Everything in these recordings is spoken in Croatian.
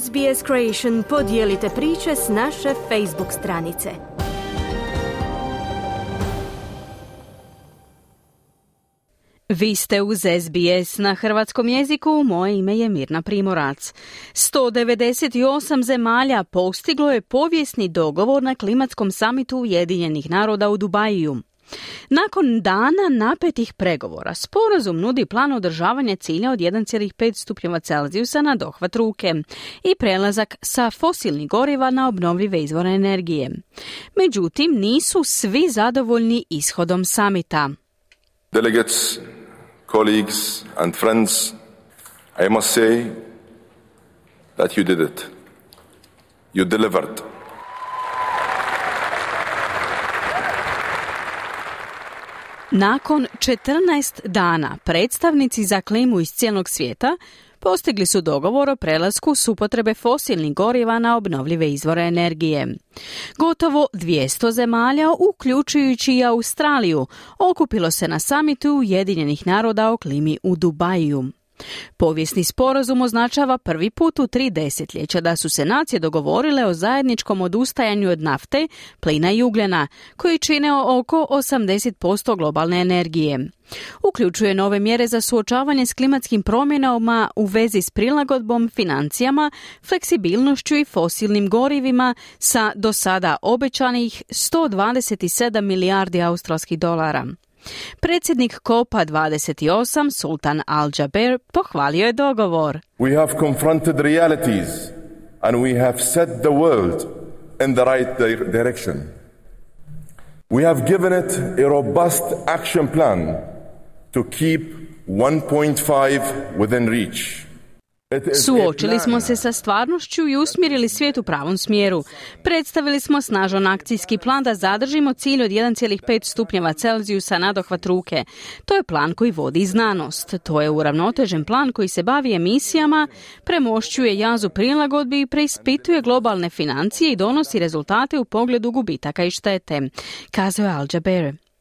SBS Creation podijelite priče s naše Facebook stranice. Vi ste uz SBS na hrvatskom jeziku, moje ime je Mirna Primorac. 198 zemalja postiglo je povijesni dogovor na klimatskom samitu Ujedinjenih naroda u Dubaju. Nakon dana napetih pregovora, sporazum nudi plan održavanja cilja od 1,5 stupnjeva Celzijusa na dohvat ruke i prelazak sa fosilnih goriva na obnovljive izvore energije. Međutim, nisu svi zadovoljni ishodom samita. Delegates, colleagues and friends, I must say that you did it. You delivered. Nakon 14 dana predstavnici za klimu iz cijelog svijeta postigli su dogovor o prelasku s upotrebe fosilnih goriva na obnovljive izvore energije. Gotovo 200 zemalja, uključujući i Australiju, okupilo se na samitu Ujedinjenih naroda o klimi u Dubaju. Povijesni sporazum označava prvi put u tri desetljeća da su se nacije dogovorile o zajedničkom odustajanju od nafte, plina i ugljena, koji čine oko 80% globalne energije. Uključuje nove mjere za suočavanje s klimatskim promjenama u vezi s prilagodbom, financijama, fleksibilnošću i fosilnim gorivima sa do sada obećanih 127 milijardi australskih dolara. Predsjednik Kopa 28, Sultan Al-Jaber, pohvalio je dogovor. We have confronted realities and we have set the world in the right direction. We have given it a robust action plan to keep 1.5 within reach. Suočili smo se sa stvarnošću i usmjerili svijet u pravom smjeru. Predstavili smo snažan akcijski plan da zadržimo cilj od 1,5 stupnjeva Celzijusa na dohvat ruke. To je plan koji vodi znanost. To je uravnotežen plan koji se bavi emisijama, premošćuje jazu prilagodbi i preispituje globalne financije i donosi rezultate u pogledu gubitaka i štete, kazao je Al Jaber.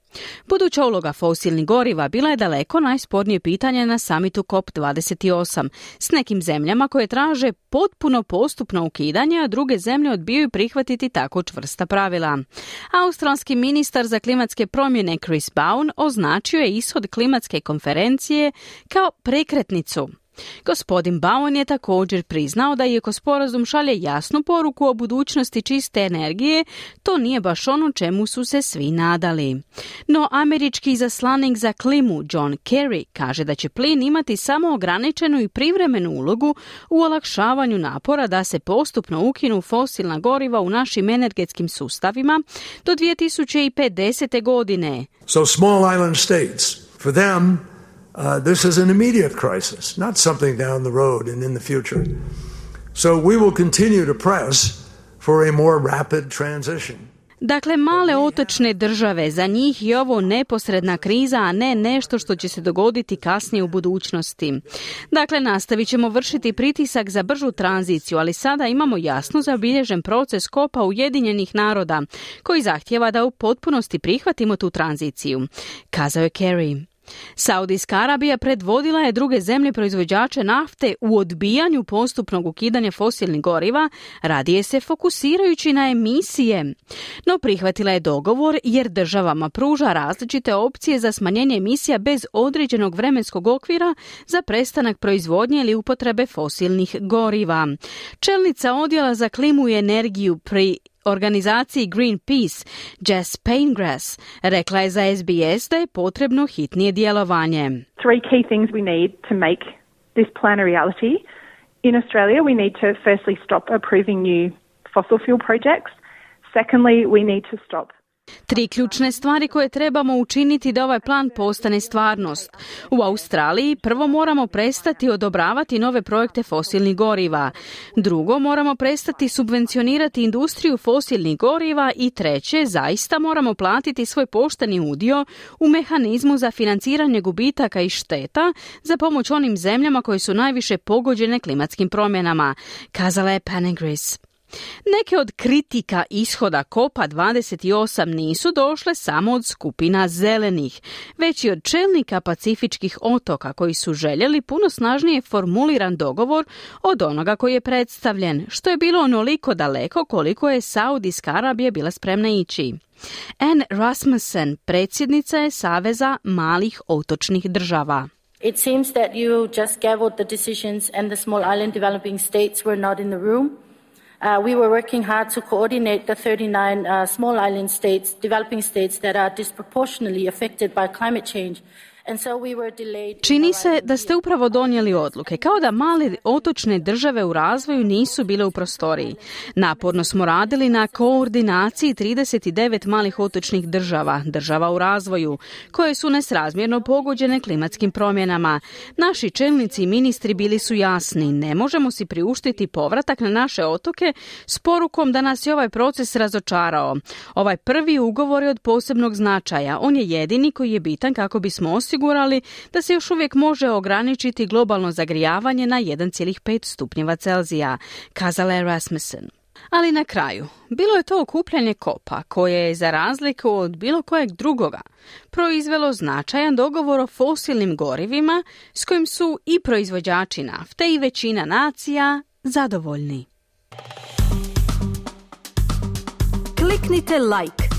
Buduća uloga fosilnih goriva bila je daleko najspornije pitanje na samitu COP28 s nekim zemljama koje traže potpuno postupno ukidanje, a druge zemlje odbijaju prihvatiti tako čvrsta pravila. Australski ministar za klimatske promjene Chris Bowen označio je ishod klimatske konferencije kao prekretnicu. Gospodin Bowen je također priznao da iako sporazum šalje jasnu poruku o budućnosti čiste energije, to nije baš ono čemu su se svi nadali. No američki zaslanik za klimu John Kerry kaže da će plin imati samo ograničenu i privremenu ulogu u olakšavanju napora da se postupno ukinu fosilna goriva u našim energetskim sustavima do 2050. godine. So small island states, for them this is an immediate crisis, not something down the road and in the future. So we will continue to press for a more rapid transition. Dakle, male otočne države, za njih je ovo neposredna kriza, a ne nešto što će se dogoditi kasnije u budućnosti. Dakle, nastavit ćemo vršiti pritisak za bržu tranziciju, ali sada imamo jasno zabilježen proces kopa Ujedinjenih naroda, koji zahtjeva da u potpunosti prihvatimo tu tranziciju, kazao je Kerry. Saudijska Arabija predvodila je druge zemlje proizvođače nafte u odbijanju postupnog ukidanja fosilnih goriva, radije se fokusirajući na emisije. No prihvatila je dogovor jer državama pruža različite opcije za smanjenje emisija bez određenog vremenskog okvira za prestanak proizvodnje ili upotrebe fosilnih goriva. Čelnica odjela za klimu i energiju pri organizaciji Greenpeace, Jess Paingrass, rekla je za SBS da je potrebno hitnije djelovanje. Three key things we need to make this plan a reality. In Australia, we need to firstly stop approving new fossil fuel projects. Secondly, we need to stop Tri ključne stvari koje trebamo učiniti da ovaj plan postane stvarnost. U Australiji prvo moramo prestati odobravati nove projekte fosilnih goriva. Drugo, moramo prestati subvencionirati industriju fosilnih goriva i treće, zaista moramo platiti svoj pošteni udio u mehanizmu za financiranje gubitaka i šteta za pomoć onim zemljama koje su najviše pogođene klimatskim promjenama, kazala je Panegris. Neke od kritika ishoda Kopa 28 nisu došle samo od skupina zelenih, već i od čelnika pacifičkih otoka koji su željeli puno snažnije formuliran dogovor od onoga koji je predstavljen, što je bilo onoliko daleko koliko je Saudijska Arabija bila spremna ići. Anne Rasmussen, predsjednica je Saveza malih otočnih država. It seems that you just gaveled the decisions and the small island developing states were not in the room. Uh, we were working hard to coordinate the 39 uh, small island states, developing states that are disproportionately affected by climate change. Čini se da ste upravo donijeli odluke, kao da male otočne države u razvoju nisu bile u prostoriji. Naporno smo radili na koordinaciji 39 malih otočnih država, država u razvoju, koje su nesrazmjerno pogođene klimatskim promjenama. Naši čelnici i ministri bili su jasni, ne možemo si priuštiti povratak na naše otoke s porukom da nas je ovaj proces razočarao. Ovaj prvi ugovor je od posebnog značaja, on je jedini koji je bitan kako bismo osigurali da se još uvijek može ograničiti globalno zagrijavanje na 1,5 stupnjeva Celzija, kazala je Rasmussen. Ali na kraju, bilo je to okupljanje kopa koje je za razliku od bilo kojeg drugoga proizvelo značajan dogovor o fosilnim gorivima s kojim su i proizvođači nafte i većina nacija zadovoljni. Kliknite like,